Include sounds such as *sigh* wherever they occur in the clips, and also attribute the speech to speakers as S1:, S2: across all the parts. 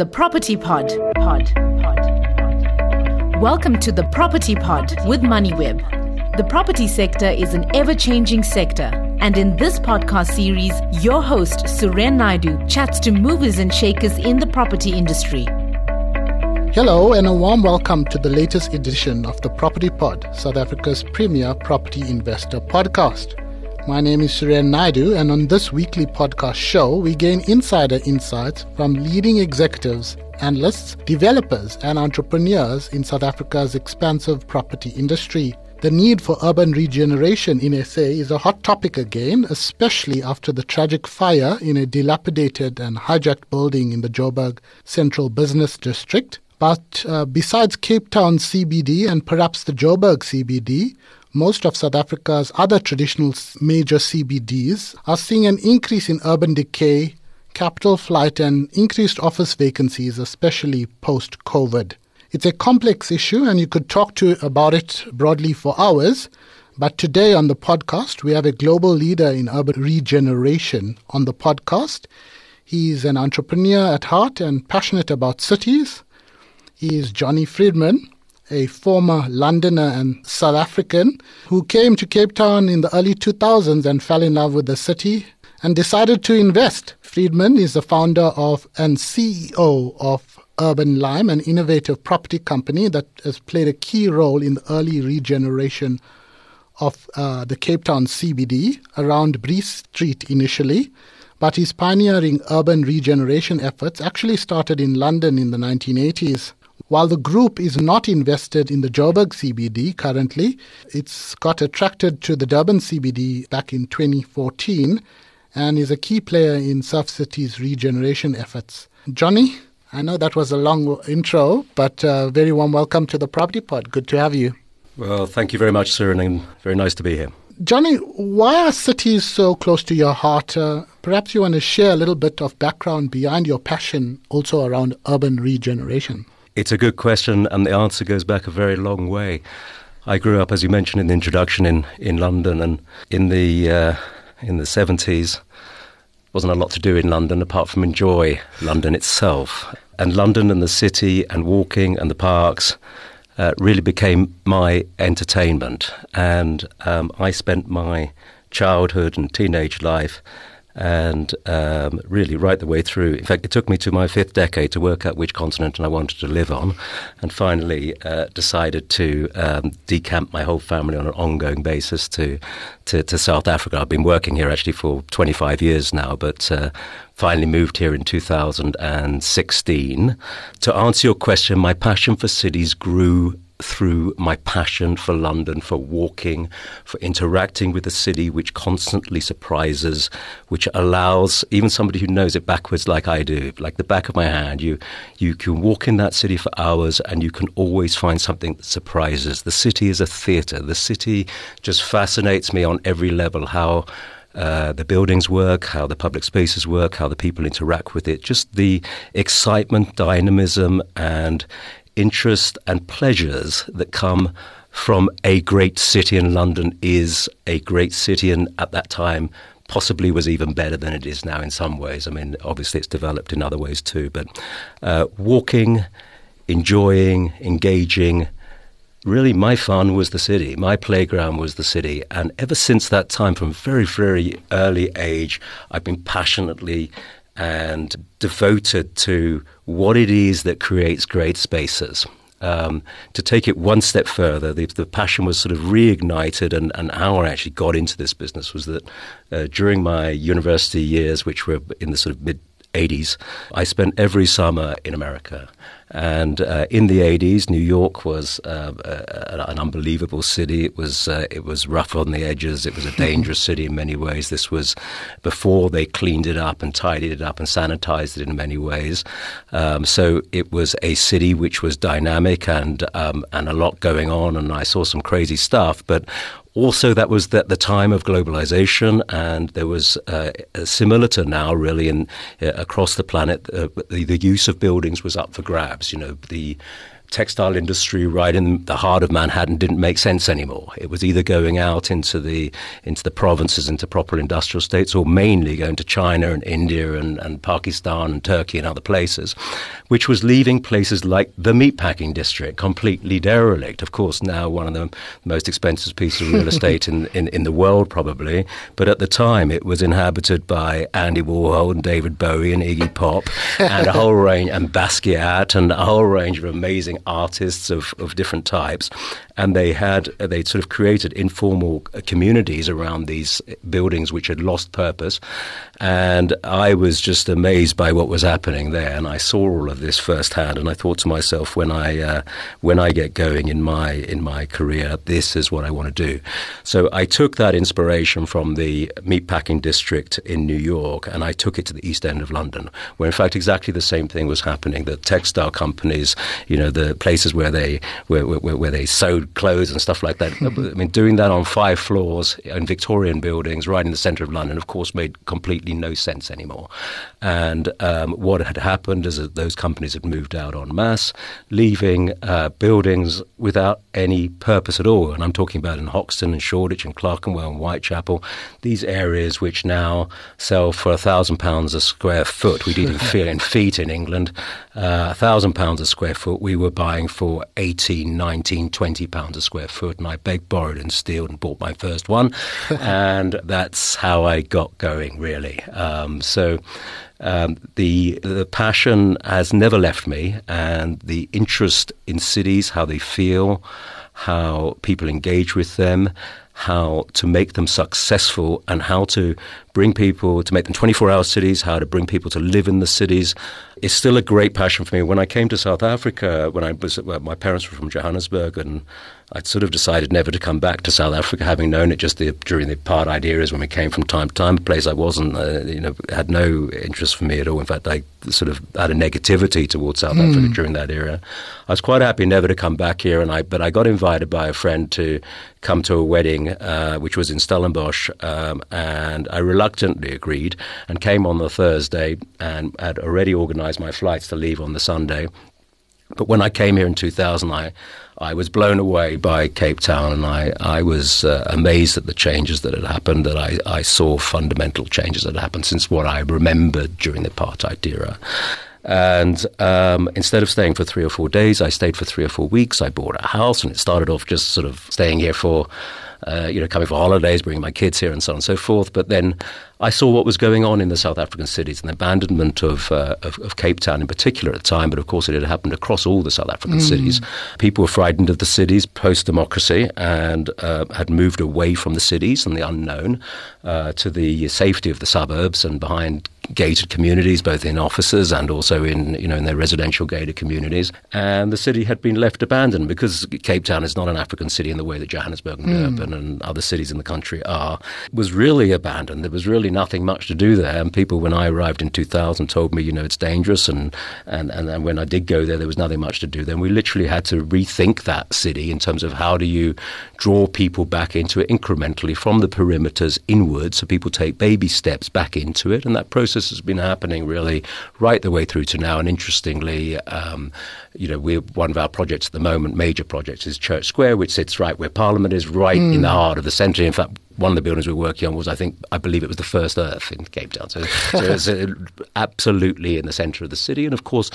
S1: The Property Pod. Pod. Pod. Pod. Welcome to the Property Pod with MoneyWeb. The property sector is an ever changing sector. And in this podcast series, your host, Suren Naidu, chats to movers and shakers in the property industry.
S2: Hello, and a warm welcome to the latest edition of the Property Pod, South Africa's premier property investor podcast. My name is Suren Naidu, and on this weekly podcast show, we gain insider insights from leading executives, analysts, developers, and entrepreneurs in South Africa's expansive property industry. The need for urban regeneration in SA is a hot topic again, especially after the tragic fire in a dilapidated and hijacked building in the Joburg Central Business District. But uh, besides Cape Town CBD and perhaps the Joburg CBD, most of South Africa's other traditional major CBDs are seeing an increase in urban decay, capital flight, and increased office vacancies, especially post COVID. It's a complex issue, and you could talk to about it broadly for hours. But today on the podcast, we have a global leader in urban regeneration on the podcast. He's an entrepreneur at heart and passionate about cities. He is Jonny Friedman a former Londoner and South African who came to Cape Town in the early 2000s and fell in love with the city and decided to invest. Friedman is the founder of and CEO of Urban Lime, an innovative property company that has played a key role in the early regeneration of uh, the Cape Town CBD around Bree Street initially. But his pioneering urban regeneration efforts actually started in London in the 1980s. While the group is not invested in the Joburg CBD currently, it's got attracted to the Durban CBD back in 2014 and is a key player in Surf City's regeneration efforts. Jonny, I know that was a long intro, but uh, very warm welcome to the Property Pod. Good to have you.
S3: Well, thank you very much, sir, and very nice to be here.
S2: Jonny, why are cities so close to your heart? Uh, perhaps you want to share a little bit of background behind your passion also around urban regeneration.
S3: It's a good question, and the answer goes back a very long way. I grew up, as you mentioned in the introduction, in, in London, and in the uh, in the seventies, wasn't a lot to do in London apart from enjoy London itself. And London and the city and walking and the parks uh, really became my entertainment. And um, I spent my childhood and teenage life and um, really right the way through. In fact, it took me to my fifth decade to work out which continent I wanted to live on, and finally uh, decided to um, decamp my whole family on an ongoing basis to, to, to South Africa. I've been working here actually for 25 years now, but uh, finally moved here in 2016. To answer your question, my passion for cities grew through my passion for London, for walking, for interacting with the city, which constantly surprises, which allows even somebody who knows it backwards like I do, like the back of my hand, you, you can walk in that city for hours and you can always find something that surprises. The city is a theatre. The city just fascinates me on every level. How uh, the buildings work, how the public spaces work, how the people interact with it, just the excitement, dynamism, and interest and pleasures that come from a great city, and London is a great city, and at that time possibly was even better than it is now in some ways. I mean, obviously it's developed in other ways too, but uh, walking, enjoying, engaging. Really, my fun was the city. My playground was the city. And ever since that time, from very, very early age, I've been passionately and devoted to what it is that creates great spaces. Um, to take it one step further, the, the, passion was sort of reignited, and, and how I actually got into this business was that uh, during my university years, which were in the sort of mid 80s, I spent every summer in America. And uh, in the 80s, New York was uh, uh, an unbelievable city. It was uh, it was rough on the edges. It was a dangerous city in many ways. This was before they cleaned it up and tidied it up and sanitized it in many ways. Um, so it was a city which was dynamic and um, and a lot going on. And I saw some crazy stuff. But also, that was at the time of globalization, and there was uh, similar to now, really, in uh, across the planet, uh, the, the, use of buildings was up for grabs. You know, the textile industry right in the heart of Manhattan didn't make sense anymore. It was either going out into the into the provinces, into proper industrial states, or mainly going to China and India and, and Pakistan and Turkey and other places, which was leaving places like the meatpacking district completely derelict. Of course, now one of the most expensive pieces of real *laughs* estate in, in, in the world, probably. But at the time, it was inhabited by Andy Warhol and David Bowie and Iggy Pop and a whole range, and Basquiat and a whole range of amazing artists of, of different types. And they had, they sort of created informal communities around these buildings which had lost purpose. And I was just amazed by what was happening there. And I saw all of this firsthand. And I thought to myself, when I, uh, when I get going in my, in my career, this is what I want to do. So I took that inspiration from the meatpacking district in New York and I took it to the East End of London, where in fact exactly the same thing was happening. The textile companies, you know, the places where they where, where, where they sewed clothes and stuff like that. *laughs* I mean, doing that on five floors in Victorian buildings, right in the centre of London, of course, made completely no sense anymore. And um, what had happened is that those companies had moved out en masse, leaving uh, buildings without any purpose at all. And I'm talking about in Hoxton and Shoreditch and Clerkenwell and Whitechapel, these areas which now sell for a thousand pounds a square foot. We did *laughs* feel in feet in England, uh, a thousand pounds a square foot. We were buying for 18, 19, 20 pounds a square foot. And I begged, borrowed, and stealed and bought my first one. *laughs* and that's how I got going, really. Um, so. Um, the the passion has never left me, and the interest in cities, how they feel, how people engage with them, how to make them successful, and how to bring people to make them 24 hour cities, how to bring people to live in the cities is still a great passion for me. When I came to South Africa, when I was, well, my parents were from Johannesburg, and I'd sort of decided never to come back to South Africa, having known it just the, during the apartheid eras when we came from time to time. A place I wasn't, uh, you know, had no interest for me at all. In fact, I sort of had a negativity towards South mm. Africa during that era. I was quite happy never to come back here, and I but I got invited by a friend to come to a wedding, uh, which was in Stellenbosch, um, and I reluctantly agreed and came on the Thursday and had already organised my flights to leave on the Sunday. But when I came here in 2000, I, I was blown away by Cape Town, and I, I was uh, amazed at the changes that had happened. That I, I saw fundamental changes that had happened since what I remembered during the apartheid era. And um, instead of staying for three or four days, I stayed for three or four weeks. I bought a house, and it started off just sort of staying here for, uh, you know, coming for holidays, bringing my kids here, and so on and so forth. But then I saw what was going on in the South African cities and the abandonment of, uh, of, of, Cape Town in particular at the time, but of course it had happened across all the South African mm. cities. People were frightened of the cities post democracy and uh, had moved away from the cities and the unknown uh, to the safety of the suburbs and behind gated communities, both in offices and also in you know in their residential gated communities. And the city had been left abandoned because Cape Town is not an African city in the way that Johannesburg and mm. Durban and other cities in the country are. It Was really abandoned. There was really nothing much to do there. And people, when I arrived in 2000, told me you know it's dangerous. And and and, and when I did go there, there was nothing much to do. Then we literally had to rethink that city in terms of how do you draw people back into it incrementally from the perimeters inwards, so people take baby steps back into it, and that process process has been happening really right the way through to now. And interestingly, um, you know, we're one of our projects at the moment, major projects, is Church Square, which sits right where Parliament is, right mm. in the heart of the centre. In fact, one of the buildings we were working on was, I think, I believe it was the first Earth in Cape Town. So, so it's uh, absolutely in the centre of the city, and of course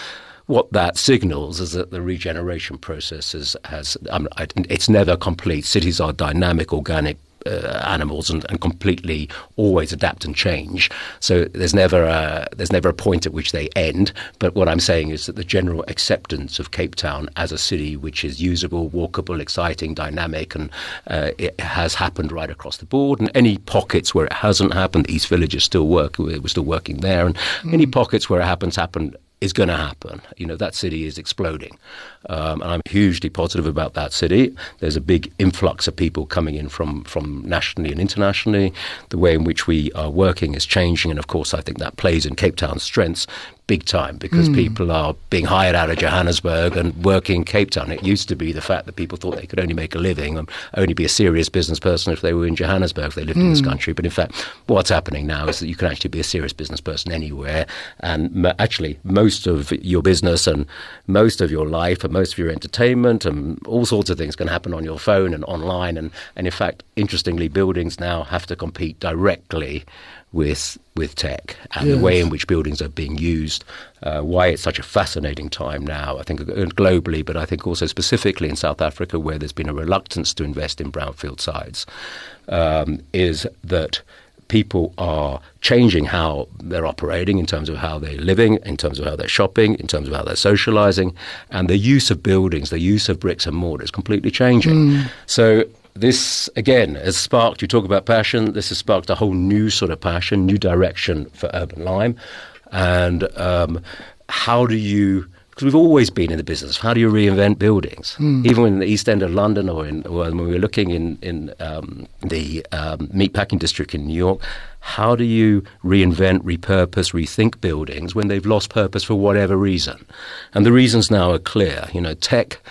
S3: what that signals is that the regeneration process is, has, um, it's never complete. Cities are dynamic, organic uh, animals and, and, completely always adapt and change. So there's never a, there's never a point at which they end. But what I'm saying is that the general acceptance of Cape Town as a city which is usable, walkable, exciting, dynamic, and uh, it has happened right across the board. And any pockets where it hasn't happened, East Village is still work. We're still working there, and mm. any pockets where it happens happened is going to happen. You know, that city is exploding. Um, and I'm hugely positive about that city. There's a big influx of people coming in from, from nationally and internationally. The way in which we are working is changing. And of course, I think that plays in Cape Town's strengths big time because mm. people are being hired out of Johannesburg and working in Cape Town. It used to be the fact that people thought they could only make a living and only be a serious business person if they were in Johannesburg, if they lived mm. in this hmm. country. But in fact, what's happening now is that you can actually be a serious business person anywhere. And actually, most of your business and most of your life and most of your entertainment and all sorts of things can happen on your phone and online. And, and in fact, interestingly, buildings now have to compete directly with with tech and yes. the way in which buildings are being used. Uh, why it's such a fascinating time now, I think uh, globally, but I think also specifically in South Africa, where there's been a reluctance to invest in brownfield sites, um, is that people are changing how they're operating in terms of how they're living, in terms of how they're shopping, in terms of how they're socializing, and the use of buildings, the use of bricks and mortar is completely changing. Mm. So this again has sparked you talk about passion this has sparked a whole new sort of passion new direction for urban lime. And um, how do you because we've always been in the business how do you reinvent buildings? Mm. even in the east end of london or, in, or when we were looking in, in um, the um, meatpacking district in new york how do you reinvent repurpose rethink buildings when they've lost purpose for whatever reason? And the reasons now are clear. You know tech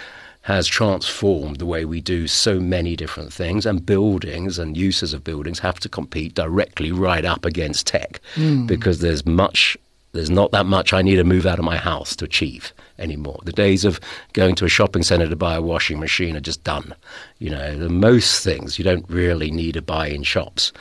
S3: has transformed the way we do so many different things, and buildings and uses of buildings have to compete directly right up against tech mm. because there's much. There's not that much I need to move out of my house to achieve anymore. The days of going to a shopping centre to buy a washing machine are just done. You know, the most things you don't really need to buy in shops,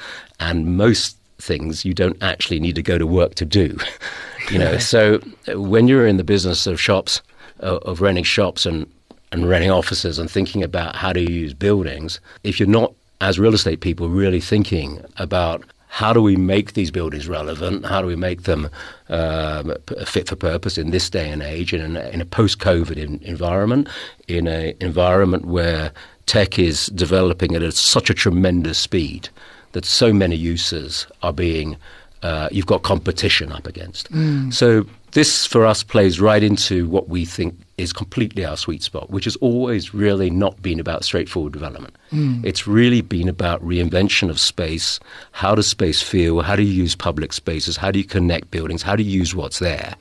S3: and most things you don't actually need to go to work to do. *laughs* you know, so when you're in the business of shops, uh, of renting shops and and renting offices and thinking about how to use buildings, if you're not, as real estate people, really thinking about how do we make these buildings relevant? How do we make them um, fit for purpose in this day and age, in, in a post-COVID in, environment, in an environment where tech is developing at a, such a tremendous speed that so many uses are being, uh, you've got competition up against. Mm. So this, for us, plays right into what we think is completely our sweet spot, which has always really not been about straightforward development. Mm. It's really been about reinvention of space. How does space feel? How do you use public spaces? How do you connect buildings? How do you use what's there?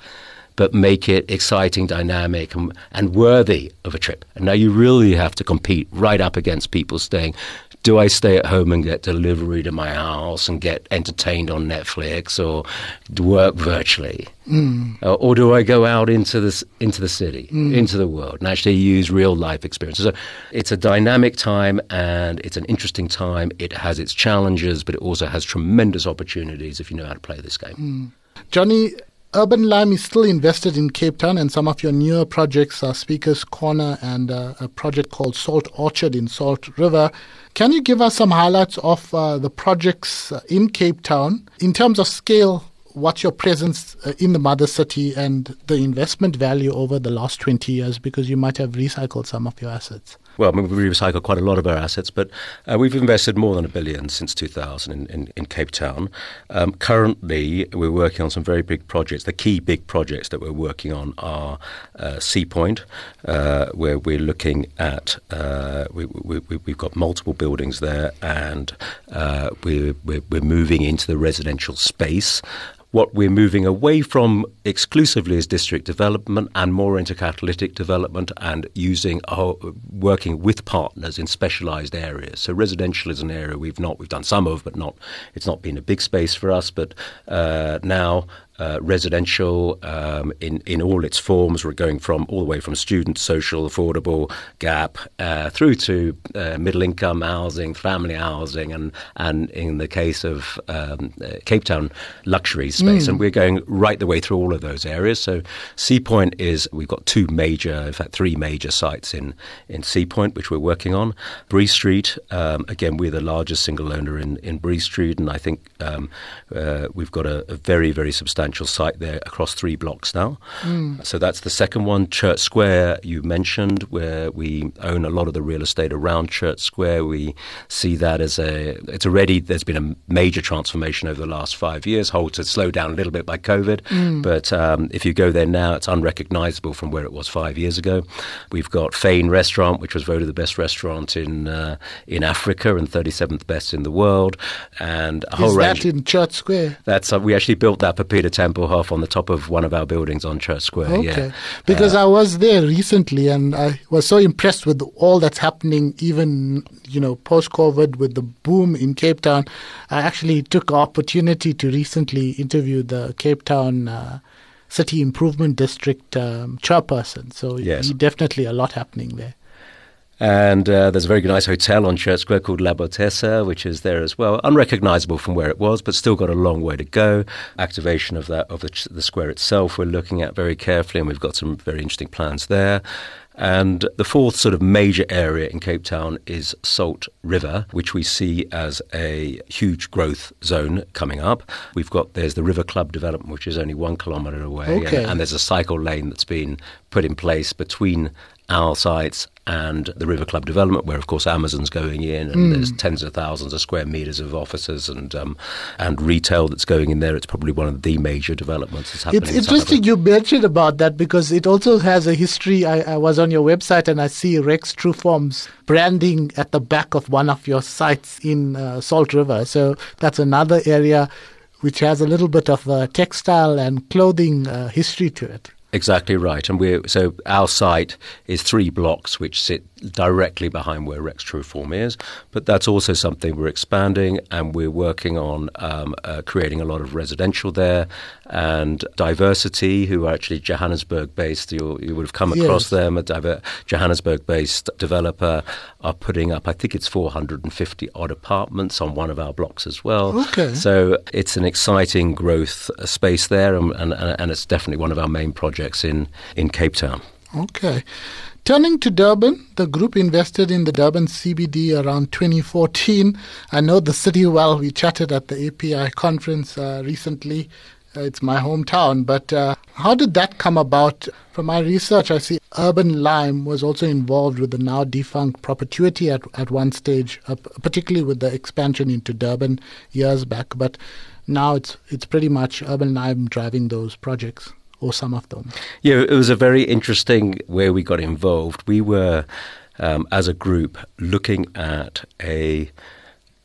S3: But make it exciting, dynamic, and, and worthy of a trip. And now you really have to compete right up against people staying do I stay at home and get delivery to my house and get entertained on Netflix or work virtually? Mm. Uh, or do I go out into the, into the city, mm. into the world, and actually use real life experiences? So it's a dynamic time and it's an interesting time. It has its challenges, but it also has tremendous opportunities if you know how to play this game.
S2: Mm. Jonny, Urban Lime is still invested in Cape Town, and some of your newer projects are Speaker's Corner and uh, a project called Salt Orchard in Salt River. Can you give us some highlights of uh, the projects uh, in Cape Town in terms of scale? What's your presence uh, in the mother city and the investment value over the last 20 years? Because you might have recycled some of your assets
S3: well, I mean, we recycle quite a lot of our assets, but uh, we've invested more than a billion since 2000 in, in, in Cape Town. Um, currently, we're working on some very big projects. The key big projects that we're working on are uh, Sea Point, uh, where we're looking at, uh, we, have we, got multiple buildings there, and uh, we're, we're, we're moving into the residential space what we're moving away from exclusively is district development and more into catalytic development and using working with partners in specialized areas. So residential is an area we've not we've done some of, but not it's not been a big space for us. But uh, now uh, residential um, in in all its forms. We're going from all the way from student, social, affordable, gap, uh, through to uh, middle income housing, family housing, and and in the case of um, uh, Cape Town, luxury space. Mm. And we're going right the way through all of those areas. So Sea Point is we've got two major, in fact, three major sites in in Sea Point which we're working on. Bree Street, um, again, we're the largest single owner in in Bree Street, and I think um, uh, we've got a, a very very substantial substantial site there across three blocks now. Mm. So that's the second one. Church Square, you mentioned, where we own a lot of the real estate around Church Square. We see that as a, it's already, there's been a major transformation over the last five years, halted, slowed down a little bit by COVID. Mm. But um, if you go there now, it's unrecognizable from where it was five years ago. We've got FYN Restaurant, which was voted the best restaurant in uh, in Africa and 37th best in the world. And a whole
S2: Is
S3: whole
S2: that in Church Square?
S3: That's, uh, we actually built that for Peter Tempelhoff on the top of one of our buildings on Church Square.
S2: Okay.
S3: Yeah.
S2: Because I was there recently and I was so impressed with all that's happening, even, you know, post COVID with the boom in Cape Town. I actually took opportunity to recently interview the Cape Town uh, City Improvement District um, chairperson. So
S3: Yes.
S2: definitely a lot happening there.
S3: And uh, there's a very nice hotel on Church Square called Labotessa, which is there as well. Unrecognizable from where it was, but still got a long way to go. Activation of that of the, the square itself, we're looking at very carefully, and we've got some very interesting plans there. And the fourth sort of major area in Cape Town is Salt River, which we see as a huge growth zone coming up. We've got there's the River Club development, which is only one kilometre away,
S2: Okay.
S3: and, and there's a cycle lane that's been put in place between our sites and the River Club development, where of course Amazon's going in, and there's tens of thousands of square meters of offices and um, and retail that's going in there. It's probably one of the major developments that's happening.
S2: It's
S3: in
S2: interesting you mentioned about that because it also has a history. I, I was on your website and I see Rex Trueform's branding at the back of one of your sites in uh, Salt River. So that's another area which has a little bit of uh, textile and clothing uh, history to it.
S3: Exactly right, and we so our site is three blocks which sit directly behind where Rex Trueform is. But that's also something we're expanding, and we're working on um, uh, creating a lot of residential there and DiverCity, who are actually Johannesburg-based. You, you would have come across
S2: Yes.
S3: them. A diver- Johannesburg-based developer are putting up, I think it's 450 odd apartments on one of our blocks as well.
S2: Okay.
S3: So it's an exciting growth uh, space there, and, and, and it's definitely one of our main projects in, in Cape Town.
S2: Okay. Turning to Durban, the group invested in the Durban CBD around 2014. I know the city well. We chatted at the API conference uh, recently. Uh, it's my hometown. But uh, how did that come about? From my research, I see Urban Lime was also involved with the now defunct Perpetuity at, at one stage, uh, particularly with the expansion into Durban years back. But now it's it's pretty much Urban Lime driving those projects, or some of them.
S3: Yeah, it was a very interesting way we got involved. We were, um, as a group, looking at a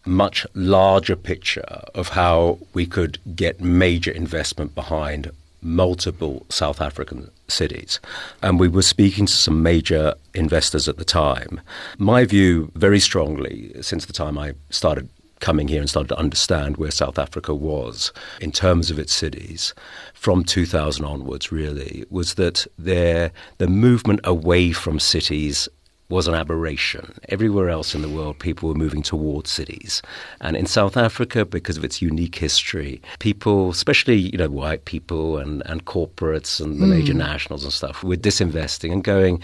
S3: much larger picture of how we could get major investment behind multiple South African cities. And we were speaking to some major investors at the time. My view, very strongly, since the time I started coming here and started to understand where South Africa was in terms of its cities from 2000 onwards, really, was that there, the movement away from cities was an aberration. Everywhere else in the world, people were moving towards cities. And in South Africa, because of its unique history, people, especially you know white people and, and corporates and the major hmm. nationals and stuff, were disinvesting and going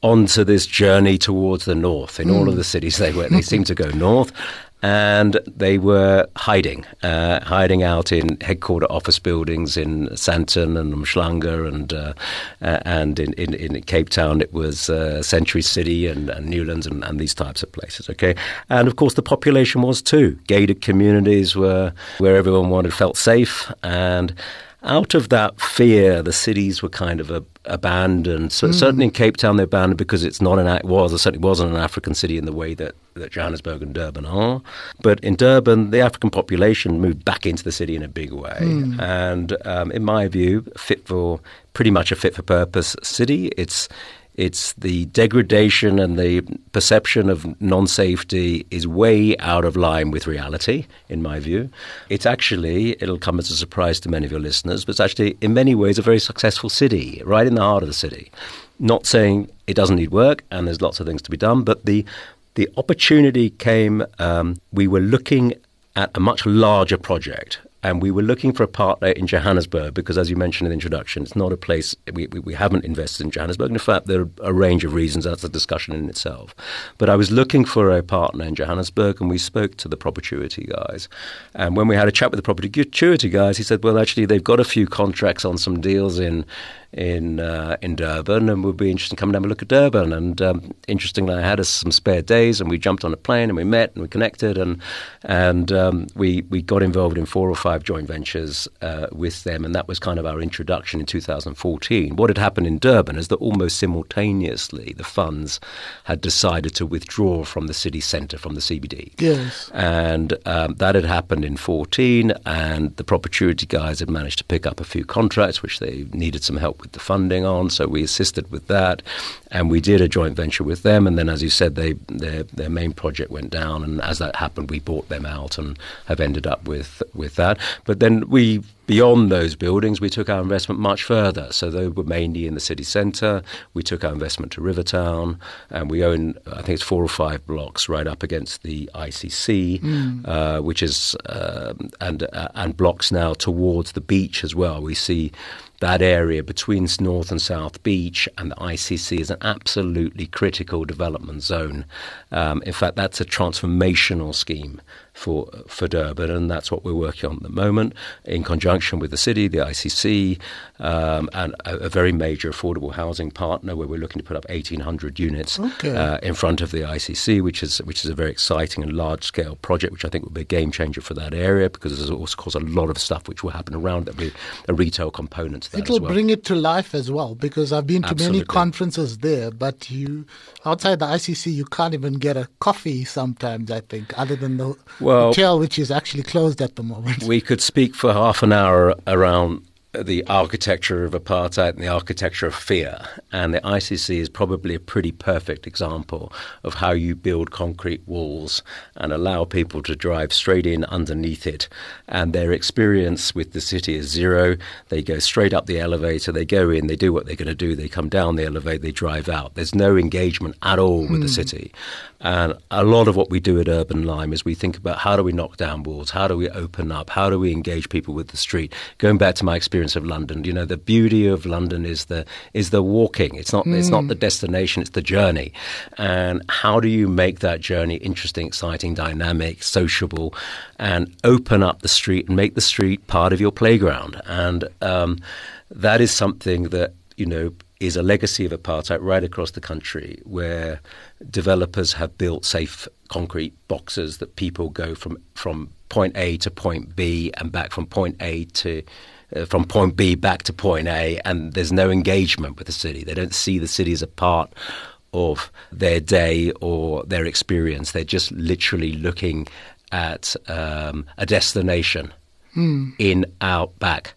S3: onto this journey towards the north. In all of hmm. the cities they were, they seemed to go north. And they were hiding, uh, hiding out in headquarter office buildings in Sandton and Umhlanga and uh, uh, and in, in, in Cape Town it was uh, Century City and, and Newlands and, and these types of places. Okay, and of course the population was too. Gated communities were where everyone wanted felt safe and out of that fear, the cities were kind of a, abandoned. So certainly in Cape Town, they're abandoned because it's not an it was it certainly wasn't an African city in the way that, that Johannesburg and Durban are. But in Durban, the African population moved back into the city in a big way, and um, in my view, fit for pretty much a fit for purpose city. It's it's the degradation and the perception of non safety is way out of line with reality, in my view. It's actually, it'll come as a surprise to many of your listeners, but it's actually, in many ways, a very successful city, right in the heart of the city. Not saying it doesn't need work and there's lots of things to be done, but the, the opportunity came, um, we were looking at a much larger project. And we were looking for a partner in Johannesburg because, as you mentioned in the introduction, it's not a place we, we, we haven't invested in Johannesburg. In fact, there are a range of reasons. That's a discussion in itself. But I was looking for a partner in Johannesburg, and we spoke to the Perpetuity guys. And when we had a chat with the Perpetuity guys, he said, "Well, actually, they've got a few contracts on some deals in in uh, in Durban, and would be interested in coming down and look at Durban. And um, interestingly, I had some spare days, and we jumped on a plane and we met and we connected, and and um, we we got involved in four or five joint ventures uh, with them, and that was kind of our introduction in 2014. What had happened in Durban is that almost simultaneously the funds had decided to withdraw from the city centre, from the CBD.
S2: Yes.
S3: And um, that had happened in 14, and the Perpetuity guys had managed to pick up a few contracts which they needed some help with the funding on, so we assisted with that, and we did a joint venture with them. And then, as you said, they their their main project went down, and as that happened, we bought them out and have ended up with with that. But then we beyond those buildings, we took our investment much further. So they were mainly in the city centre. We took our investment to Rivertown, and we own, I think it's four or five blocks right up against the ICC, mm. uh, which is um, and uh, and blocks now towards the beach as well. We see that area between North and South Beach and the ICC is an absolutely critical development zone. Um, in fact, that's a transformational scheme for for Durban, and that's what we're working on at the moment in conjunction with the city, the ICC, um, and a, a, very major affordable housing partner where we're looking to put up 1,800 units okay. uh, in front of the ICC, which is which is a very exciting and large scale project, which I think will be a game changer for that area because there's also of course a lot of stuff which will happen around that be a retail component to that.
S2: It'll
S3: well.
S2: bring it to life as well because I've been to Absolutely. many conferences there, but you outside the ICC you can't even get a coffee sometimes. I think other than the well, hotel, which is actually closed at the moment.
S3: We could speak for half an hour around the architecture of apartheid and the architecture of fear. And the ICC is probably a pretty perfect example of how you build concrete walls and allow people to drive straight in underneath it. And their experience with the city is zero. They go straight up the elevator, they go in, they do what they're going to do, they come down the elevator, they drive out. There's no engagement at all with the hmm. city. And a lot of what we do at Urban Lime is we think about how do we knock down walls, how do we open up, how do we engage people with the street. Going back to my experience of London, you know, the beauty of London is the is the walking. It's not mm. it's not the hmm. destination, it's the journey. And how do you make that journey interesting, exciting, dynamic, sociable, and open up the street and make the street part of your playground? And um, that is something that you know is a legacy of apartheid right across the country, where developers have built safe concrete boxes that people go from from point A to point B and back from point A to from point B back to point A, and there's no engagement with the city. They don't see the city as a part of their day or their experience. They're just literally looking at um, a destination mm. in, out, back,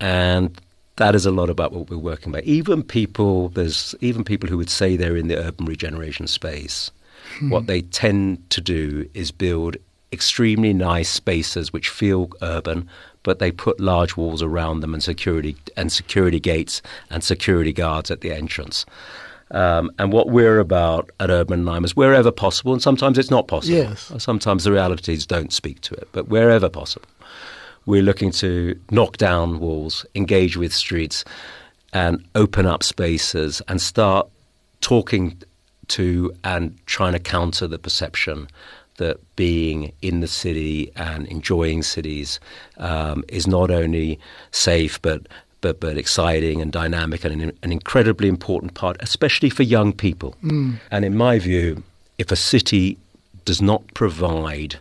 S3: and that is a lot about what we're working about. Even people, there's even people who would say they're in the urban regeneration space. Hmm. What they tend to do is build extremely nice spaces which feel urban, but they put large walls around them and security and security gates and security guards at the entrance. Um, and what we're about at Urban Lime is wherever possible, and sometimes it's not possible.
S2: Yes.
S3: Sometimes the realities don't speak to it, but wherever possible we're looking to knock down walls, engage with streets, and open up spaces and start talking to and trying to counter the perception that being in the city and enjoying cities um, is not only safe but but but exciting and dynamic and an, an incredibly important part, especially for young people. Mm. And in my view, if a city does not provide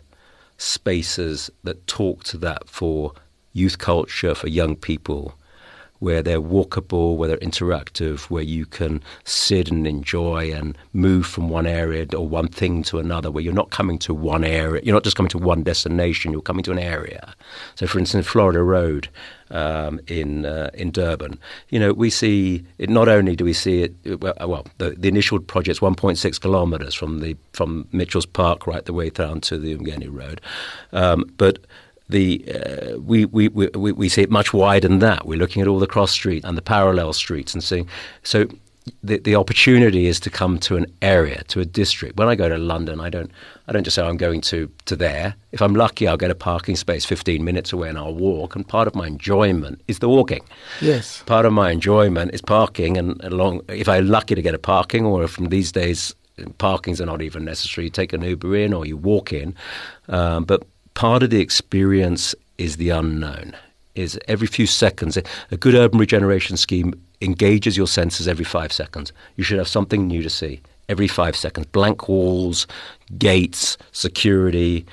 S3: spaces that talk to that for youth culture, for young people, where they're walkable, where they're interactive, where you can sit and enjoy and move from one area or one thing to another, where you're not coming to one area, you're not just coming to one destination, you're coming to an area. So, for instance, Florida Road um, in uh, in Durban, you know, we see it. Not only do we see it, well, the, the initial project's 1.6 kilometres from the from Mitchell's Park right the way down to the Umgeni Road, um, but the uh, we, we, we, we see it much wider than that. We're looking at all the cross streets and the parallel streets and seeing. So the, the opportunity is to come to an area, to a district. When I go to London, I don't I don't just say I'm going to, to there. If I'm lucky, I'll get a parking space 15 minutes away and I'll walk. And part of my enjoyment is the walking.
S2: Yes.
S3: Part of my enjoyment is parking. And along, if I'm lucky to get a parking, or from these days, parkings are not even necessary. You take an Uber in or you walk in. Um, but part of the experience is the unknown. is every few seconds. A good urban regeneration scheme engages your senses every five seconds. You should have something new to see every five seconds. Blank walls, gates, security,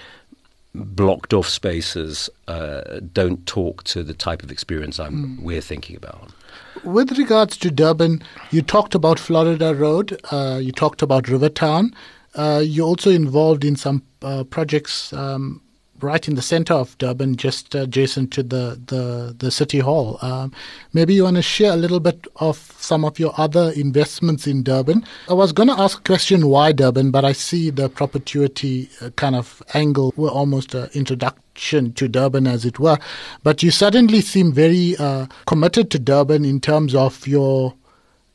S3: blocked off spaces uh, don't talk to the type of experience I'm, mm. we're thinking about.
S2: With regards to Durban, you talked about Florida Road, uh, you talked about Rivertown. Uh, you're also involved in some uh, projects um, right in the center of Durban, just adjacent to the, the, the city hall. Um, maybe you want to share a little bit of some of your other investments in Durban. I was going to ask a question why Durban, but I see the perpetuity uh, kind of angle. We're almost an introduction to Durban, as it were. But you suddenly seem very uh, committed to Durban in terms of your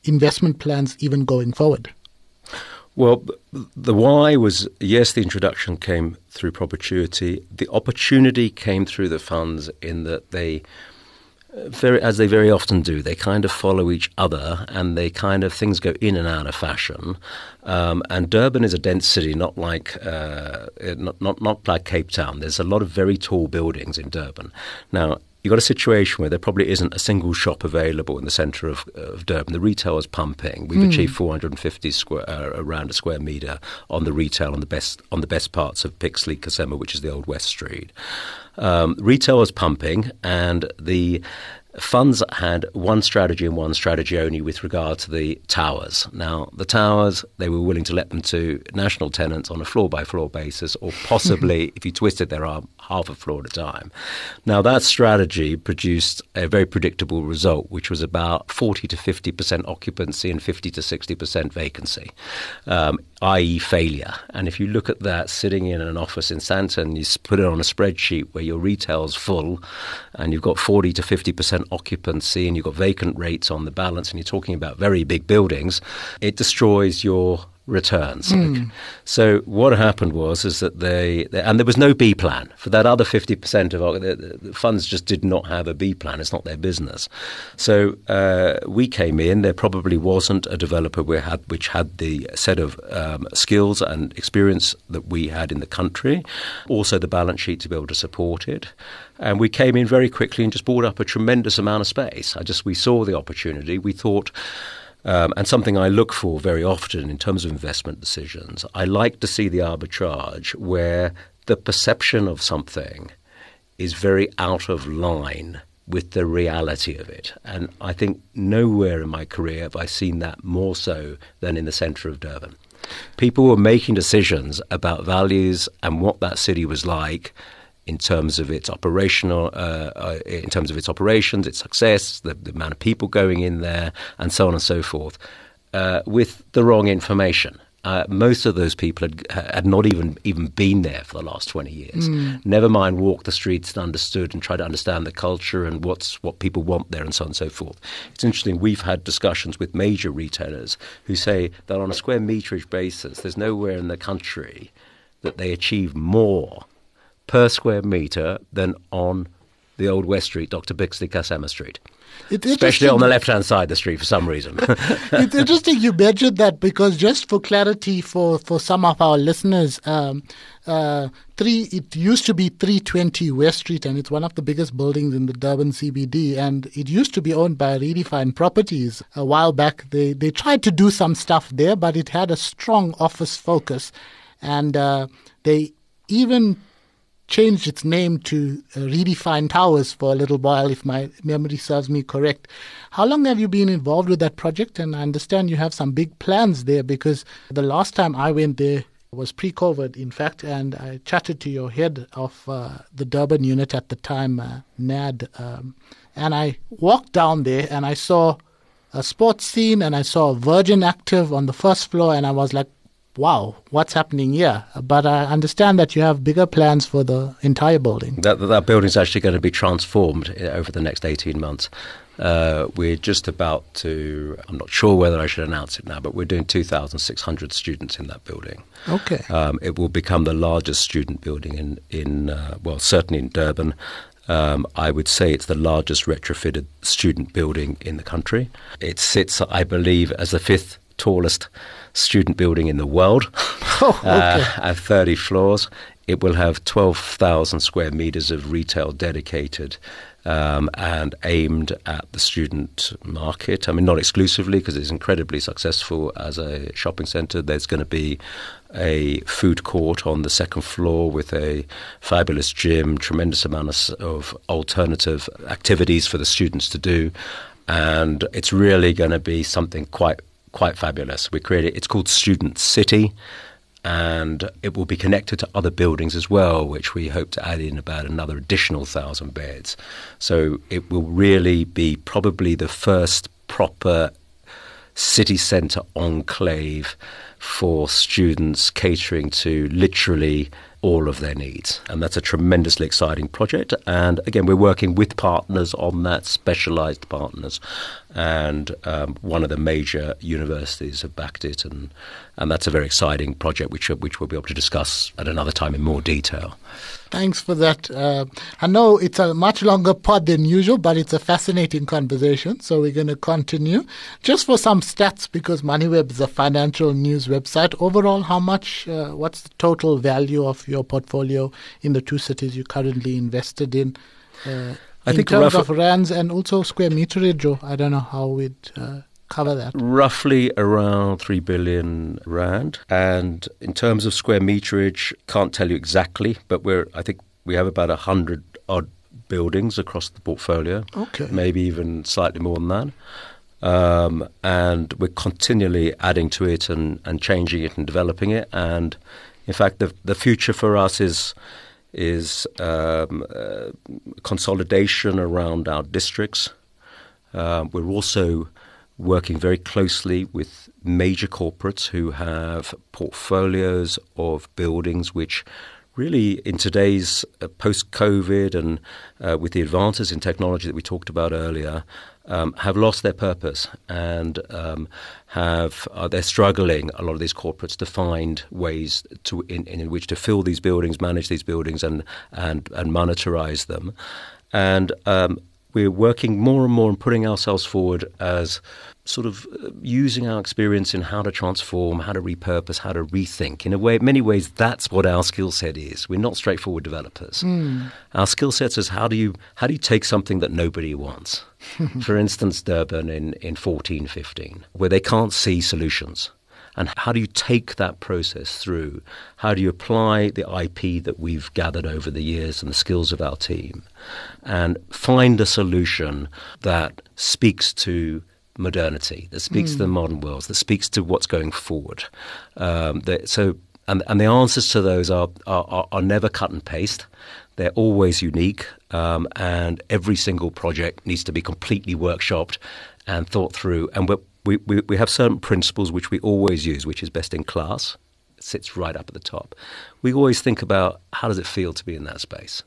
S2: investment plans, even going forward.
S3: Well, the why was yes, the introduction came through perpetuity. The opportunity came through the funds in that they, uh, very as they very often do, they kind of follow each other and they kind of things go in and out of fashion. Um, and Durban is a dense city, not like uh, not, not not like Cape Town. There's a lot of very tall buildings in Durban. Now, you've got a situation where there probably isn't a single shop available in the centre of, of Durban. The retail is pumping. We've mm. achieved 450 square, uh, around a square metre on the retail on the best on the best parts of Pixley, kaSeme, which is the old West Street. Um, retail is pumping, and the funds had one strategy and one strategy only with regard to the towers. Now, the towers, they were willing to let them to national tenants on a floor by floor basis, or possibly, *laughs* if you twisted their arm, half a floor at a time. Now, that strategy produced a very predictable result, which was about 40 to 50% occupancy and 50 to 60% vacancy. Um, i.e., failure. And if you look at that sitting in an office in Sandton, you put it on a spreadsheet where your retail's full and you've got 40 to 50% occupancy and you've got vacant rates on the balance and you're talking about very big buildings, it destroys your returns. Mm. So what happened was is that they, they, and there was no B plan for that other fifty percent of the, the, funds just did not have a B plan. It's not their business. So uh, we came in. There probably wasn't a developer we had which had the set of um, skills and experience that we had in the country, also the balance sheet to be able to support it. And we came in very quickly and just bought up a tremendous amount of space. I just we saw the opportunity. We thought um, and something I look for very often in terms of investment decisions. I like to see the arbitrage where the perception of something is very out of line with the reality of it. And I think nowhere in my career have I seen that more so than in the centre of Durban. People were making decisions about values and what that city was like in terms of its operational, uh, uh, in terms of its operations, its success, the, the, amount of people going in there, and so on and so forth, uh, with the wrong information. Uh, most of those people had, had not even even been there for the last twenty years. Mm. Never mind walk the streets and understood and try to understand the culture and what's what people want there and so on and so forth. It's interesting. We've had discussions with major retailers who say that on a square meterage basis, there's nowhere in the country that they achieve more per square metre than on the old West Street, Dr. Pixley kaSeme Street. It's Especially on the left hand side of the street for some *laughs* reason.
S2: it's interesting you mentioned that because just for clarity for, for some of our listeners, um, uh, three it used to be 320 West Street and it's one of the biggest buildings in the Durban CBD and it used to be owned by Redefine Properties a while back. They they tried to do some stuff there, but it had a strong office focus, and uh, they even changed its name to uh, Redefine Towers for a little while, if my memory serves me correct. How long have you been involved with that project? And I understand you have some big plans there because the last time I went there was pre-COVID, in fact, and I chatted to your head of uh, the Durban unit at the time, uh, Nad, um, and I walked down there and I saw a Sportscene and I saw Virgin Active on the first floor, and I was like, wow, what's happening here? But I understand that you have bigger plans for the entire building.
S3: That, that building is actually going to be transformed uh, over the next 18 months. Uh, we're just about to, I'm not sure whether I should announce it now, but we're doing 2,600 students in that building.
S2: Okay.
S3: Um, it will become the largest student building in, in uh, well, certainly in Durban. Um, I would say it's the largest retrofitted student building in the country. It sits, I believe, as the fifth tallest student building in the world *laughs* *laughs*
S2: oh, okay. uh,
S3: at 30 floors. It will have 12,000 square meters of retail dedicated um, and aimed at the student market. I mean, not exclusively because it's incredibly successful as a shopping centre. There's going to be a food court on the second floor with a fabulous gym, tremendous amount of, of alternative activities for the students to do, and it's really going to be something quite quite fabulous. We created it's called Student City and it will be connected to other buildings as well, which we hope to add in about another additional thousand beds. So it will really be probably the first proper city centre enclave for students catering to literally all of their needs. And that's a tremendously exciting project. And again, we're working with partners on that, specialised partners. And um, one of the major universities have backed it. And, and that's a very exciting project, which, which we'll be able to discuss at another time in more detail.
S2: Thanks for that. Uh, I know it's a much longer pod than usual, but it's a fascinating conversation. So we're going to continue. Just for some stats, because MoneyWeb is a financial news website. Overall, how much? Uh, what's the total value of your portfolio in the two cities you currently invested in? Uh, I in think terms rough, of rands and also square meterage. I don't know how we'd uh, cover that?
S3: Roughly around 3 billion rand. And in terms of square meterage, can't tell you exactly, but we're, I think we have about a 100 odd buildings across the portfolio.
S2: Okay.
S3: Maybe even slightly more than that. Um, and we're continually adding to it and, and changing it and developing it. And in fact, the, the future for us is is um, uh, consolidation around our districts. Uh, we're also working very closely with major corporates who have portfolios of buildings which really in today's uh, post-COVID and uh, with the advances in technology that we talked about earlier, um, have lost their purpose and um, have uh, they're struggling. A lot of these corporates to find ways to in, in which to fill these buildings, manage these buildings, and and and monetize them. And um, we're working more and more and putting ourselves forward as sort of uh, using our experience in how to transform, how to repurpose, how to rethink. In a way, many ways, that's what our skill set is. We're not straightforward developers. Mm. Our skill set is how do you how do you take something that nobody wants? *laughs* For instance, Durban in in fourteen fifteen, where they can't see solutions. And how do you take that process through? How do you apply the IP that we've gathered over the years and the skills of our team and find a solution that speaks to modernity, that speaks mm. to the hmm. modern world, that speaks to what's going forward? Um, that, so, and, and the answers to those are, are, are never cut and paste. They're always unique, um, and every single project needs to be completely workshopped and thought through. And we, we, we have certain principles which we always use, which is best in class. It sits right up at the top. We always think about how does it feel to be in that space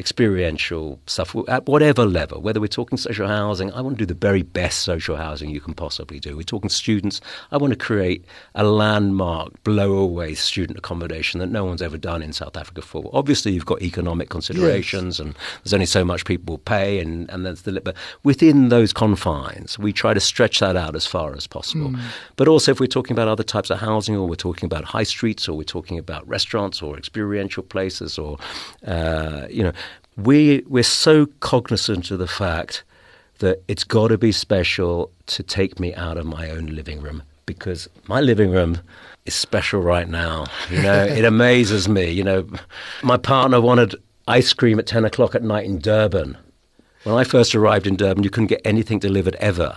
S3: experiential stuff at whatever level, whether we're talking social housing, I want to do the very best social housing you can possibly do. We're talking students, I want to create a landmark, blow away student accommodation that no one's ever done in South Africa before. Obviously, you've got economic considerations, yes. and there's only so much people will pay, and, and that's the, but within those confines, we try to stretch that out as far as possible. Mm. But also, if we're talking about other types of housing, or we're talking about high streets, or we're talking about restaurants, or experiential places, or, uh, you know, we we're so cognizant of the fact that it's got to be special to take me out of my own living room because my living room is special right now. You know, *laughs* it amazes me. You know, my partner wanted ice cream at ten o'clock at night in Durban. When I first arrived in Durban, you couldn't get anything delivered ever.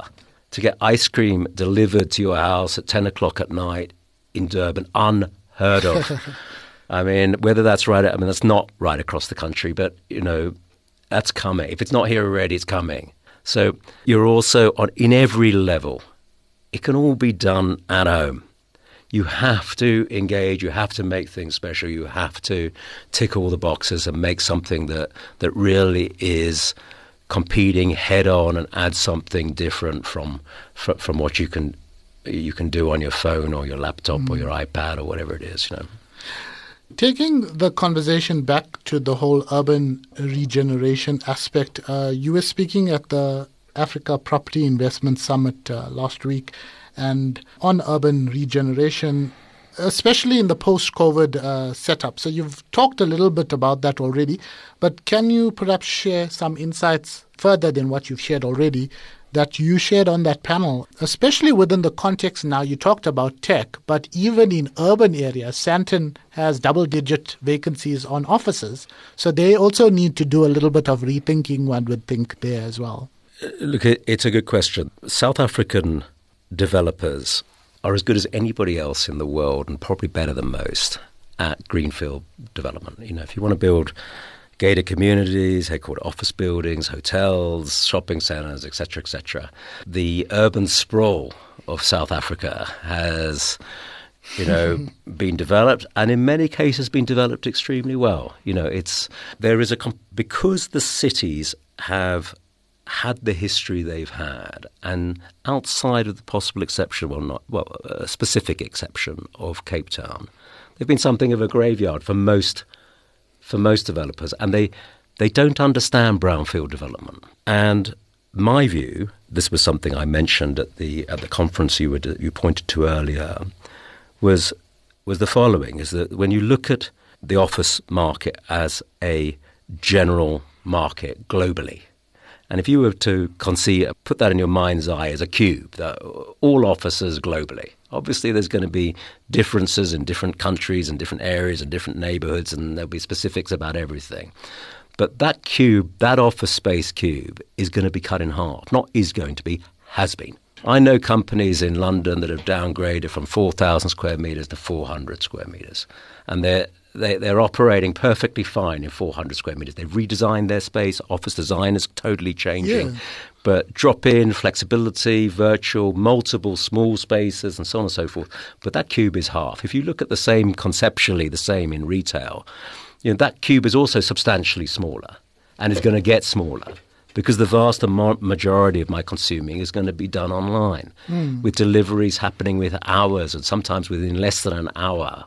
S3: To get ice cream delivered to your house at ten o'clock at night in Durban, unheard of. *laughs* I mean, whether that's right, I mean, that's not right across the country, but, you know, that's coming. If it's not here already, it's coming. So you're also on, in every level, it can all be done at home. You have to engage, you have to make things special, you have to tick all the boxes and make something that, that really is competing head on and add something different from, from, from what you can, you can do on your phone or your laptop mm. or your iPad or whatever it is, you know.
S2: Taking the conversation back to the whole urban regeneration aspect, uh, you were speaking at the Africa Property Investment Summit uh, last week, and on urban regeneration, especially in the post-COVID uh, setup. So you've talked a little bit about that already, but can you perhaps share some insights further than what you've shared already that you shared on that panel, especially within the context now you talked about tech, but even in urban areas, Sandton has double digit vacancies on offices. So they also need to do a little bit of rethinking, one would think, there as well.
S3: Uh, look, it's a good question. South African developers are as good as anybody else in the world and probably better than most at greenfield development. You know, if you want to build gated communities, headquarter office buildings, hotels, shopping centres, etc., etc. The urban sprawl of South Africa has you know, *laughs* been developed, and in many cases been developed extremely well. You know, it's there is a because the cities have had the history they've had, and outside of the possible exception, well, not well, a specific exception of Cape Town, they've been something of a graveyard for most for most developers, and they they don't understand brownfield development. And my view, this was something I mentioned at the at the conference you were, you pointed to earlier, was was the following: is that when you look at the office market as a general market globally, and if you were to conceive, put that in your mind's eye as a cube, that all offices globally, obviously there's going to be differences in different countries and different areas and different neighborhoods, and there'll be specifics about everything. But that cube, that office space cube, is going to be cut in half. Not is going to be, has been. I know companies in London that have downgraded from 4,000 square meters to 400 square meters. And they're they, they're operating perfectly fine in 400 square meters. They've redesigned their space. Office design is totally changing. Yeah. But drop in, flexibility, virtual, multiple small spaces, and so on and so forth. But that cube is half. If you look at the same conceptually, the same in retail, you know, that cube is also substantially smaller and is going to get smaller because the vast majority of my consuming is going to be done online mm. with deliveries happening with hours and sometimes within less than an hour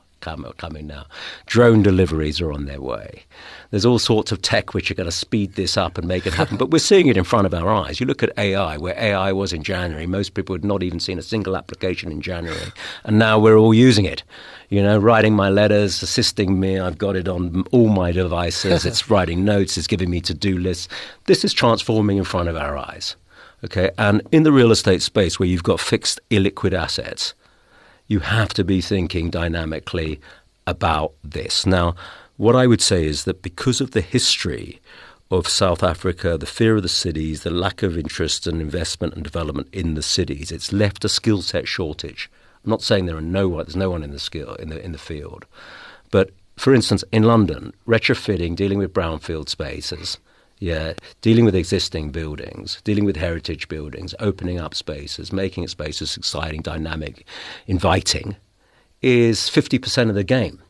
S3: coming now. Drone deliveries are on their way. There's all sorts of tech which are going to speed this up and make it happen. but we're *laughs* seeing it in front of our eyes. You look at AI, where AI was in January, most people had not even seen a single application in January. And now we're all using it. You know, writing my letters, assisting me. I've got it on all my devices. it's *laughs* writing notes, it's giving me to do lists. This is transforming in front of our eyes. Okay. And in the real estate space where you've got fixed illiquid assets, you have to be thinking dynamically about this. Now, what I would say is that because of the history of South Africa, the fear of the cities, the lack of interest and investment and development in the cities, it's left a skill set shortage. I'm not saying there are no one, there's no one in the skill in the in the field, but for instance, in London, retrofitting, dealing with brownfield spaces, yeah, dealing with existing buildings, dealing with heritage buildings, opening up spaces, making spaces exciting, dynamic, inviting, is 50% of the game.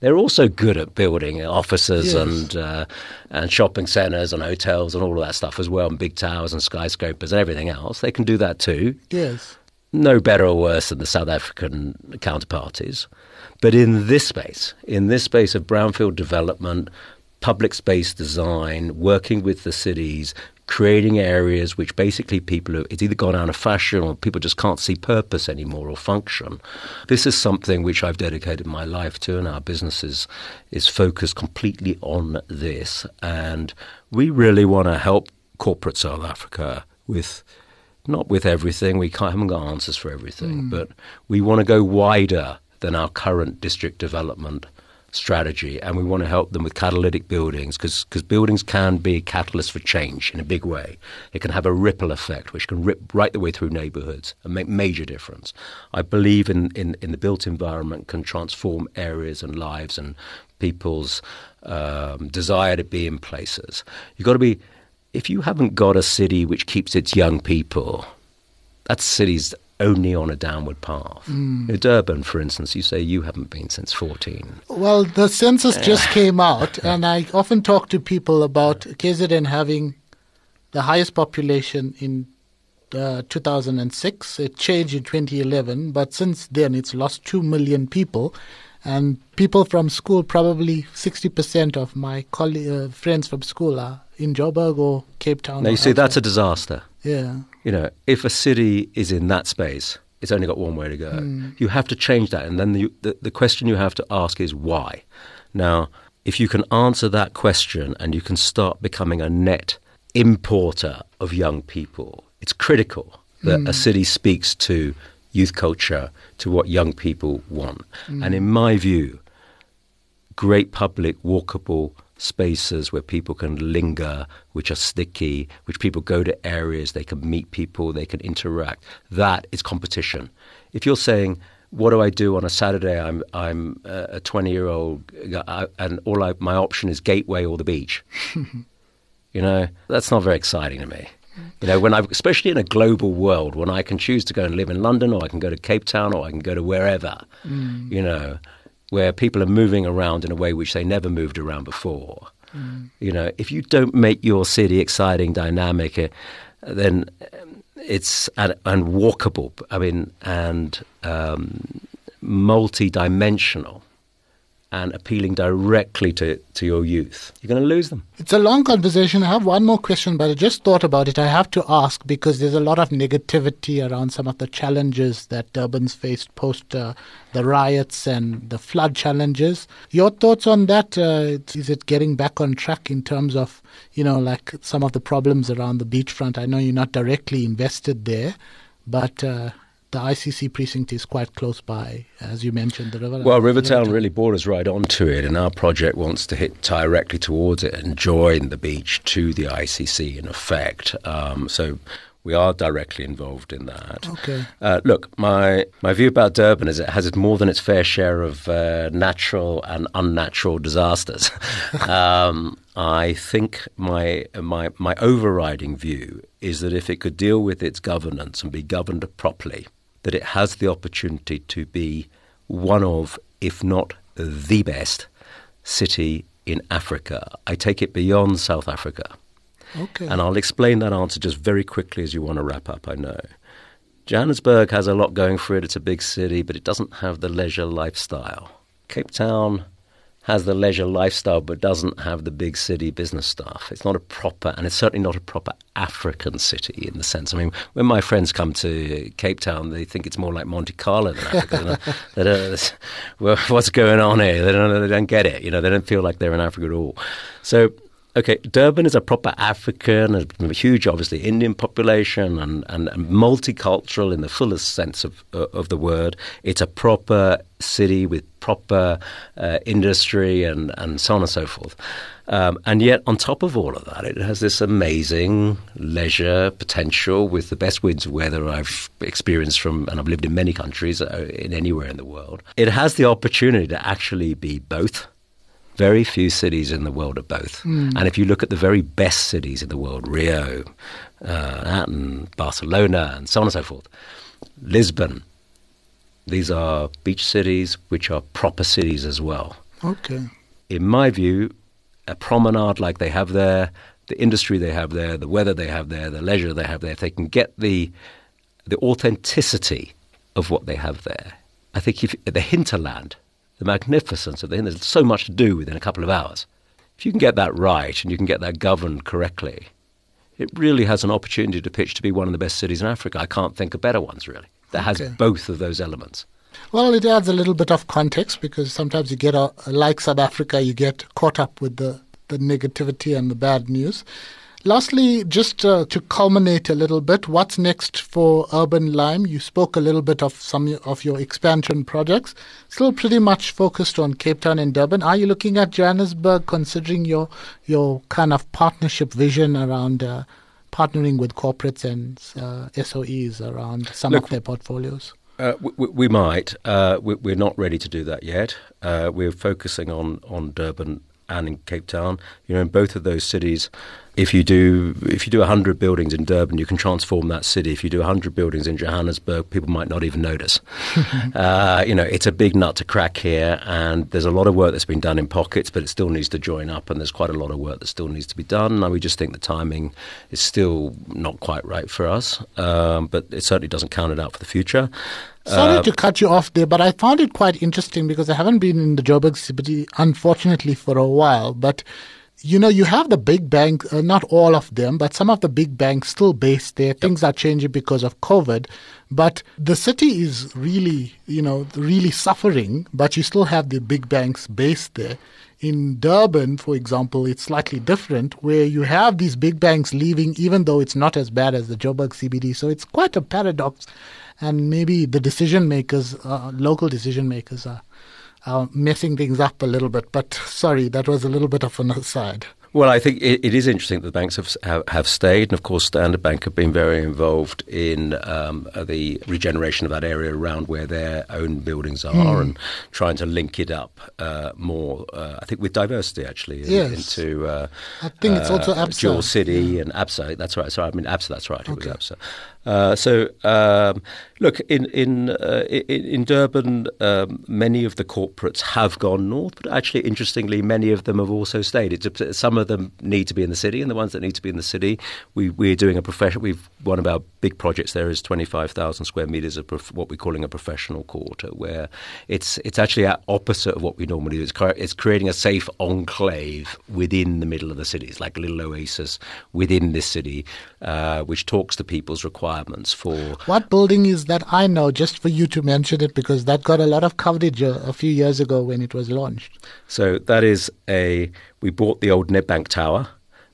S3: They're also good at building offices yes. and uh, and shopping centres and hotels and all of that stuff as well, and big towers and skyscrapers and everything else. They can do that too.
S2: Yes.
S3: No better or worse than the South African counterparties. But in this space, in this space of brownfield development, public space design, working with the cities, creating areas which basically people are, it's either gone out of fashion or people just can't see purpose anymore or function. This is something which I've dedicated my life to, and our business is, is focused completely on this. And we really want to help corporate South Africa with not with everything. We haven't got answers for everything, mm. but we want to go wider than our current district development strategy, and we want to help them with catalytic buildings because buildings can be a catalyst for change in a big way. It can have a ripple effect which can rip right the way through neighborhoods and make major difference. I believe in, in, in the built environment can transform areas and lives and people's um, desire to be in places. You've got to be, if you haven't got a city which keeps its young people, that city's only on a downward path. Mm. Durban, for instance, you say you haven't been since 14.
S2: Well, the census just came out, *laughs* and I often talk to people about KZN having the highest population in uh, 2006. It changed in 2011, but since then it's lost 2 million people. And people from school, probably 60% of my uh, friends from school are in Joburg or Cape Town.
S3: Now, you see, that's a disaster.
S2: Yeah.
S3: You know, if a city is in that space, it's only got one way to go. Mm. You have to change that, and then the, the the question you have to ask is why. Now, if you can answer that question and you can start becoming a net importer of young people, it's critical that mm. a city speaks to youth culture, to what young people want. Mm. And in my view, great public walkable spaces where people can linger, which are sticky, which people go to areas, they can meet people, they can interact. That is competition. If you're saying, what do I do on a Saturday? I'm I'm a 20 year old, and all I, my option is Gateway or the beach. *laughs* you know, that's not very exciting to me. You know, when I, especially in a global world, when I can choose to go and live in London, or I can go to Cape Town, or I can go to wherever, mm. you know, where people are moving around in a way which they never moved around before. Mm. You know, if you don't make your city exciting, dynamic, uh, then it's and, and, walkable. I mean, and um, multi-dimensional and appealing directly to, to your youth, you're going to lose them.
S2: It's a long conversation. I have one more question, but I just thought about it. I have to ask because there's a lot of negativity around some of the challenges that Durban's faced post uh, the riots and the flood challenges. Your thoughts on that? Uh, is it getting back on track in terms of, you know, like some of the problems around the beachfront? I know you're not directly invested there, but uh, the ICC precinct is quite close by, as you mentioned. The river.
S3: Well, Rivertown really borders right onto it, and our project wants to hit directly towards it and join the beach to the ICC in effect. Um, so we are directly involved in that.
S2: Okay.
S3: Uh, look, my my view about Durban is it has more than its fair share of uh, natural and unnatural disasters. *laughs* um, I think my my my overriding view is that if it could deal with its governance and be governed properly, that it has the opportunity to be one of, if not the best, city in Africa. I take it beyond South Africa.
S2: Okay.
S3: And I'll explain that answer just very quickly as you want to wrap up, I know. Johannesburg has a lot going for it. It's a big city, but it doesn't have the leisure lifestyle. Cape Town has the leisure lifestyle but doesn't have the big city business stuff. It's not a proper, and it's certainly not a proper African city in the sense. I mean, when my friends come to Cape Town, they think it's more like Monte Carlo than Africa. *laughs* they don't, well, what's going on here? They don't, they don't get it. You know, they don't feel like they're in Africa at all. So Okay, Durban is a proper African, a huge, obviously, Indian population and, and, multicultural in the fullest sense of, uh, of the word. It's a proper city with proper uh, industry and, and so on and so forth. Um, and yet, on top of all of that, it has this amazing leisure potential with the best winds of weather I've experienced from, and I've lived in many countries, uh, in anywhere in the world. It has the opportunity to actually be both very few cities in the world are both. Mm. And if you look at the very best cities in the world, Rio, uh, and Barcelona, and so on and so forth, Lisbon, these are beach cities which are proper cities as well.
S2: Okay.
S3: In my view, a promenade like they have there, the industry they have there, the weather they have there, the leisure they have there, if they can get the the authenticity of what they have there, I think if the hinterland the magnificence of the thing. There's so much to do within a couple of hours. If you can get that right and you can get that governed correctly, it really has an opportunity to pitch to be one of the best cities in Africa. I can't think of better ones, really, that okay. has both of those elements.
S2: Well, it adds a little bit of context because sometimes you get, a, like South Africa, you get caught up with the, the negativity and the bad news. Lastly, just uh, to culminate a little bit, what's next for Urban Lime? You spoke a little bit of some of your expansion projects. Still pretty much focused on Cape Town and Durban. Are you looking at Johannesburg, considering your your kind of partnership vision around uh, partnering with corporates and uh, SOEs around some Look, of their portfolios?
S3: Uh, we, we, might. Uh, we, are not ready to do that yet. Uh, we're focusing on, on Durban and in Cape Town. You know, in both of those cities, if you do if you do 100 buildings in Durban, you can transform that city. If you do 100 buildings in Johannesburg, people might not even notice. *laughs* uh, you know, it's a big nut to crack here, and there's a lot of work that's been done in pockets, but it still needs to join up, and there's quite a lot of work that still needs to be done. And we just think the timing is still not quite right for us, um, but it certainly doesn't count it out for the future.
S2: Sorry uh, to cut you off there, but I found it quite interesting because I haven't been in the Joburg city, unfortunately, for a while. But you know, you have the big banks, uh, not all of them, but some of the big banks still based there. Yep. Things are changing because of COVID. But the city is really, you know, really suffering, but you still have the big banks based there. In Durban, for example, it's slightly different, where you have these big banks leaving, even though it's not as bad as the Joburg CBD. So it's quite a paradox. And maybe the decision makers, uh, local decision makers, are, are messing things up a little bit. But sorry, that was a little bit of an aside.
S3: Well, I think it, it is interesting that the banks have, have, have stayed, and of course, Standard Bank have been very involved in um, the regeneration of that area around where their own buildings are, mm. and trying to link it up uh, more. Uh, I think with DiverCity actually
S2: yes.
S3: into. Uh,
S2: I think it's also uh, ABSA.
S3: Jewel City
S2: yeah.
S3: and ABSA. That's right. Sorry, I mean ABSA. That's right. It okay. was ABSA. Uh, so, um, look, in in, uh, in, in Durban, um, many of the corporates have gone north, but actually, interestingly, many of them have also stayed. It's, some of them need to be in the city, and the ones that need to be in the city, we, we're doing a profession. We've one of our big projects there is twenty five thousand square meters of prof- what we're calling a professional quarter, where it's it's actually at opposite of what we normally do. It's, it's creating a safe enclave within the middle of the city. It's like a little oasis within this city, uh, which talks to people's requirements requirements for.
S2: What building is that? I know, just for you to mention it, because that got a lot of coverage a, a few years ago when it was launched.
S3: So that is a. We bought the old Nedbank Tower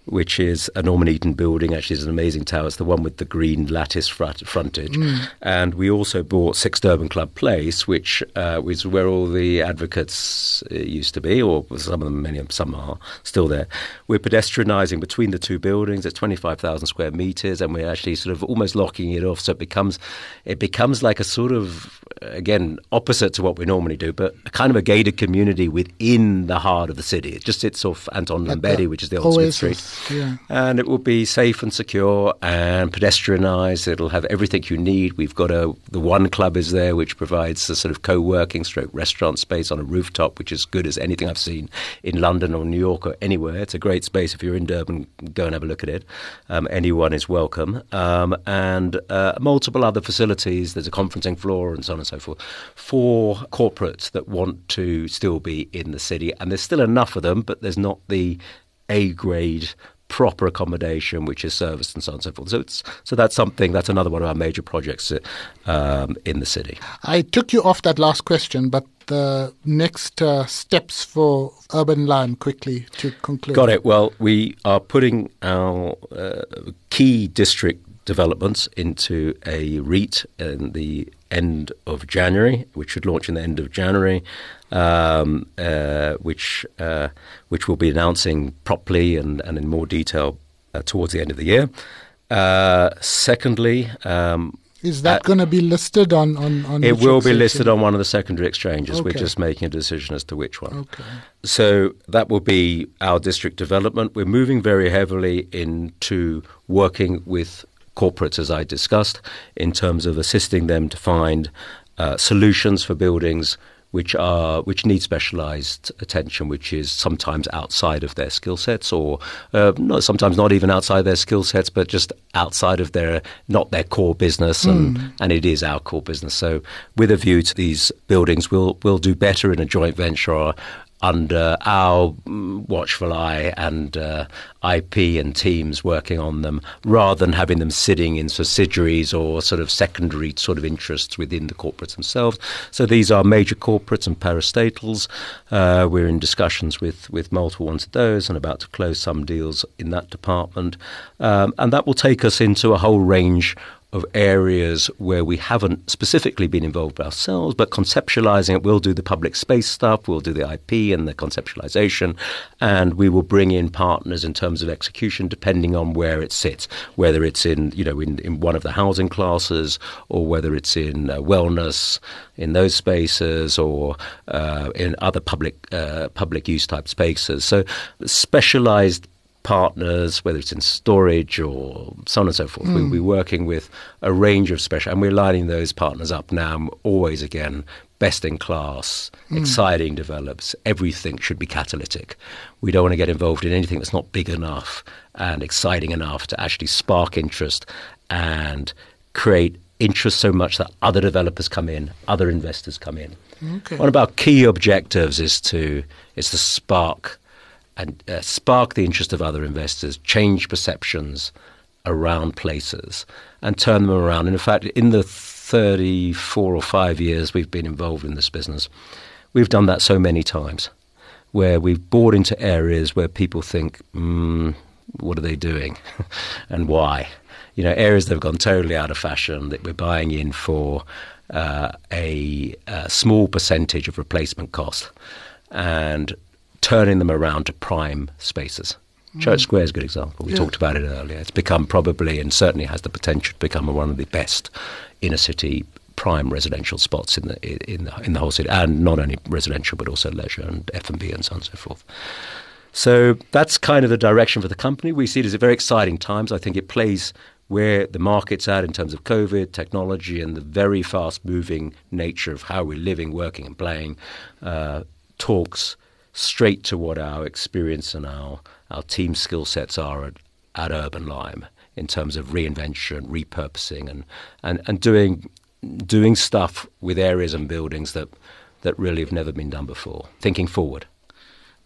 S3: which is a Norman Eaton building. Actually, it's an amazing tower. It's the one with the green lattice front, frontage. Mm. And we also bought Six Durban Club Place, which uh, was where all the advocates uh, used to be, or some of them, many of them, some are still there. We're pedestrianising between the two buildings. It's 25,000 square metres, and we're actually sort of almost locking it off. So it becomes, it becomes like a sort of, again, opposite to what we normally do, but a kind of a gated community within the heart of the city. It just sits off Anton Lembede, which is the old Smith Street.
S2: Yeah.
S3: And it will be safe and secure and pedestrianised. It'll have everything you need. We've got a the one club is there, which provides a sort of co-working stroke restaurant space on a rooftop, which is good as anything I've seen in London or New York or anywhere. It's a great space. If you're in Durban, go and have a look at it. Um, anyone is welcome. Um, and uh, multiple other facilities. There's a conferencing floor and so on and so forth for corporates that want to still be in the city. And there's still enough of them, but there's not the a grade proper accommodation, which is serviced and so on and so forth. So it's so that's something that's another one of our major projects um, in the city.
S2: I took you off that last question, but the next uh, steps for Urban Lime quickly to conclude.
S3: Got it. Well, we are putting our uh, key district developments into a REIT in the end of January, which should launch in the end of January, um, uh, which uh, which we'll be announcing properly and, and in more detail uh, towards the end of the year. Uh, secondly, um,
S2: is that uh, going to be listed on on, on
S3: It will be listed on one of the secondary exchanges. Okay. We're just making a decision as to which one.
S2: Okay.
S3: So that will be our district development. We're moving very heavily into working with corporates, as I discussed, in terms of assisting them to find uh, solutions for buildings which are which need specialised attention, which is sometimes outside of their skill sets, or uh, not, sometimes not even outside their skill sets, but just outside of their not their core business, and mm. and it is our core business. So, with a view to these buildings, we'll we'll do better in a joint venture under our mm, watchful eye and uh, IP and teams working on them, rather than having them sitting in subsidiaries or sort of secondary sort of interests within the corporates themselves. So these are major corporates and parastatals. Uh, we're in discussions with with multiple ones of those and about to close some deals in that department, um, and that will take us into a whole range of areas where we haven't specifically been involved ourselves, but conceptualizing it. We'll do the public space stuff, we'll do the IP and the conceptualization, and we will bring in partners in terms of execution depending on where it sits, whether it's in, you know, in, in one of the housing classes or whether it's in uh, wellness in those spaces or uh, in other public uh, public use type spaces. So specialized partners, whether it's in storage or so on and so forth. Mm. We'll be working with a range of special, and we're lining those partners up now. Always again, best in class, mm. exciting develops. Everything should be catalytic. We don't want to get involved in anything that's not big enough and exciting enough to actually spark interest and create interest so much that other developers come in, other investors come in.
S2: Okay.
S3: One of our key objectives is to is to spark and uh, spark the interest of other investors, change perceptions around places, and turn them around. And in fact, in the 34 or 5 years we've been involved in this business, we've done that so many times where we've bought into areas where people think, mm, what are they doing *laughs* and why? You know, areas that have gone totally out of fashion that we're buying in for uh, a, a small percentage of replacement cost and turning them around to prime spaces. Mm. Church Square is a good example. We yeah. talked about it earlier. It's become probably and certainly has the potential to become one of the best inner city prime residential spots in the in the, in the whole city, and not only residential but also leisure and F and B and so on and so forth. So that's kind of the direction for the company. We see it as a very exciting times. I think it plays where the market's at in terms of COVID, technology, and the very fast moving nature of how we're living, working, and playing, uh, talks straight to what our experience and our, our team skill sets are at, at Urban Lime in terms of reinvention, repurposing, and, and, and doing, doing stuff with areas and buildings that, that really have never been done before, thinking forward.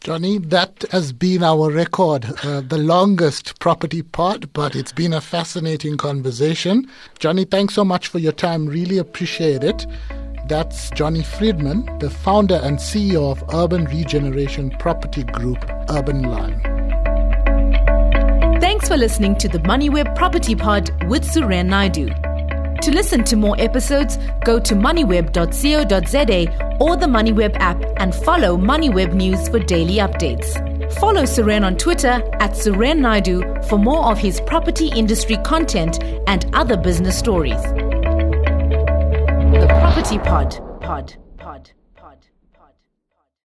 S2: Jonny, that has been our record, uh, the longest property part, but it's been a fascinating conversation. Jonny, thanks so much for your time. Really appreciate it. That's Jonny Friedman, the founder and CEO of urban regeneration property group Urban Lime.
S1: Thanks for listening to the MoneyWeb Property Pod with Suren Naidoo. To listen to more episodes, go to moneyweb.co.za or the MoneyWeb app and follow MoneyWeb News for daily updates. Follow Suren on Twitter at Suren Naidoo for more of his property industry content and other business stories. The Property Pod. Pod. Pod.